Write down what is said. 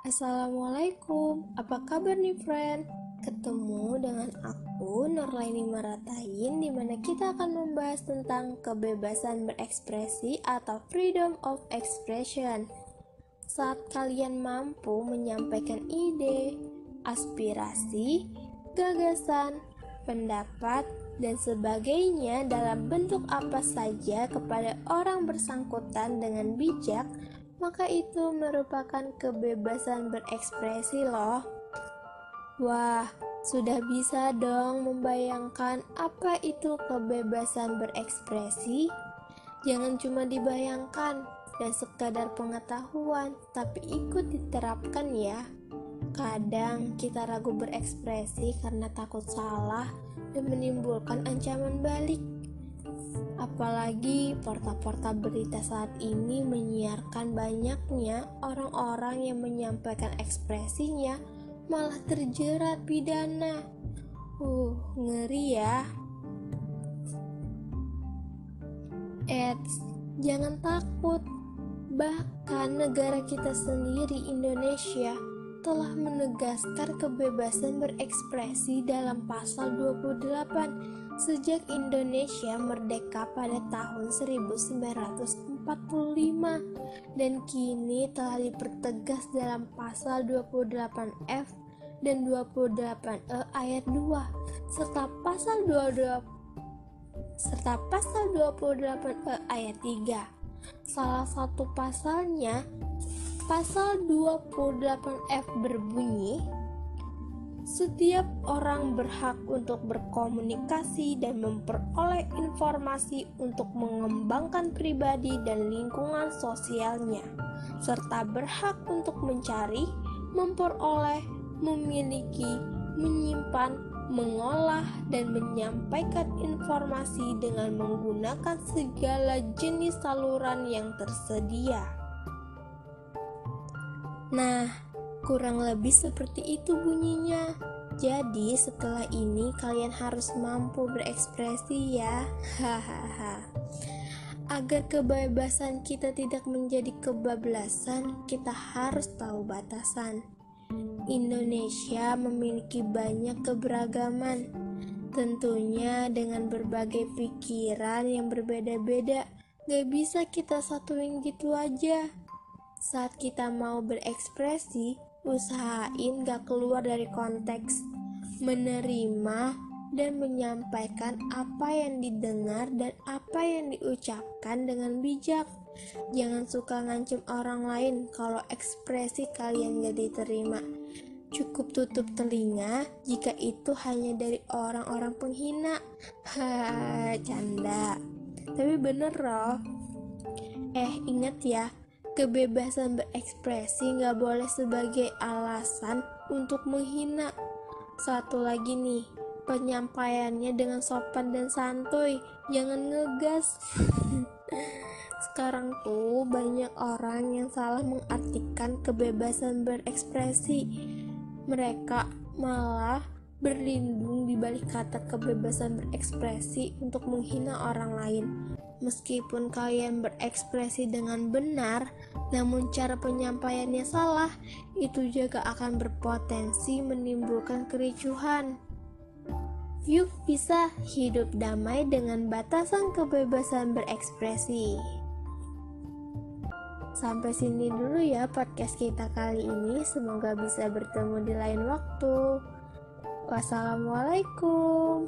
Assalamualaikum, apa kabar nih friend? Ketemu dengan aku Nurlaini Maratain di mana kita akan membahas tentang kebebasan berekspresi atau freedom of expression. Saat kalian mampu menyampaikan ide, aspirasi, gagasan, pendapat, dan sebagainya dalam bentuk apa saja kepada orang bersangkutan dengan bijak, maka itu merupakan kebebasan berekspresi loh. Wah, sudah bisa dong membayangkan apa itu kebebasan berekspresi? Jangan cuma dibayangkan dan sekadar pengetahuan, tapi ikut diterapkan ya. Kadang kita ragu berekspresi karena takut salah dan menimbulkan ancaman balik. Apalagi porta-porta berita saat ini menyiarkan banyaknya orang-orang yang menyampaikan ekspresinya malah terjerat pidana. Uh, ngeri ya. Eits, jangan takut. Bahkan negara kita sendiri Indonesia telah menegaskan kebebasan berekspresi dalam pasal 28 Sejak Indonesia merdeka pada tahun 1945 dan kini telah dipertegas dalam pasal 28F dan 28E ayat 2 serta pasal 22 serta pasal 28E ayat 3. Salah satu pasalnya pasal 28F berbunyi setiap orang berhak untuk berkomunikasi dan memperoleh informasi untuk mengembangkan pribadi dan lingkungan sosialnya, serta berhak untuk mencari, memperoleh, memiliki, menyimpan, mengolah, dan menyampaikan informasi dengan menggunakan segala jenis saluran yang tersedia. Nah, Kurang lebih seperti itu bunyinya. Jadi setelah ini kalian harus mampu berekspresi ya. Hahaha. Agar kebebasan kita tidak menjadi kebablasan, kita harus tahu batasan. Indonesia memiliki banyak keberagaman, tentunya dengan berbagai pikiran yang berbeda-beda. Gak bisa kita satuin gitu aja. Saat kita mau berekspresi, usahain gak keluar dari konteks, menerima dan menyampaikan apa yang didengar dan apa yang diucapkan dengan bijak. Jangan suka ngancem orang lain kalau ekspresi kalian gak diterima. Cukup tutup telinga jika itu hanya dari orang-orang penghina. Hahaha, canda. Tapi bener loh. Eh, ingat ya, Kebebasan berekspresi nggak boleh sebagai alasan untuk menghina. Satu lagi nih, penyampaiannya dengan sopan dan santuy, jangan ngegas. Sekarang tuh banyak orang yang salah mengartikan kebebasan berekspresi. Mereka malah berlindung di balik kata kebebasan berekspresi untuk menghina orang lain. Meskipun kalian berekspresi dengan benar, namun cara penyampaiannya salah, itu juga akan berpotensi menimbulkan kericuhan. Yuk bisa hidup damai dengan batasan kebebasan berekspresi. Sampai sini dulu ya podcast kita kali ini. Semoga bisa bertemu di lain waktu. Wassalamualaikum.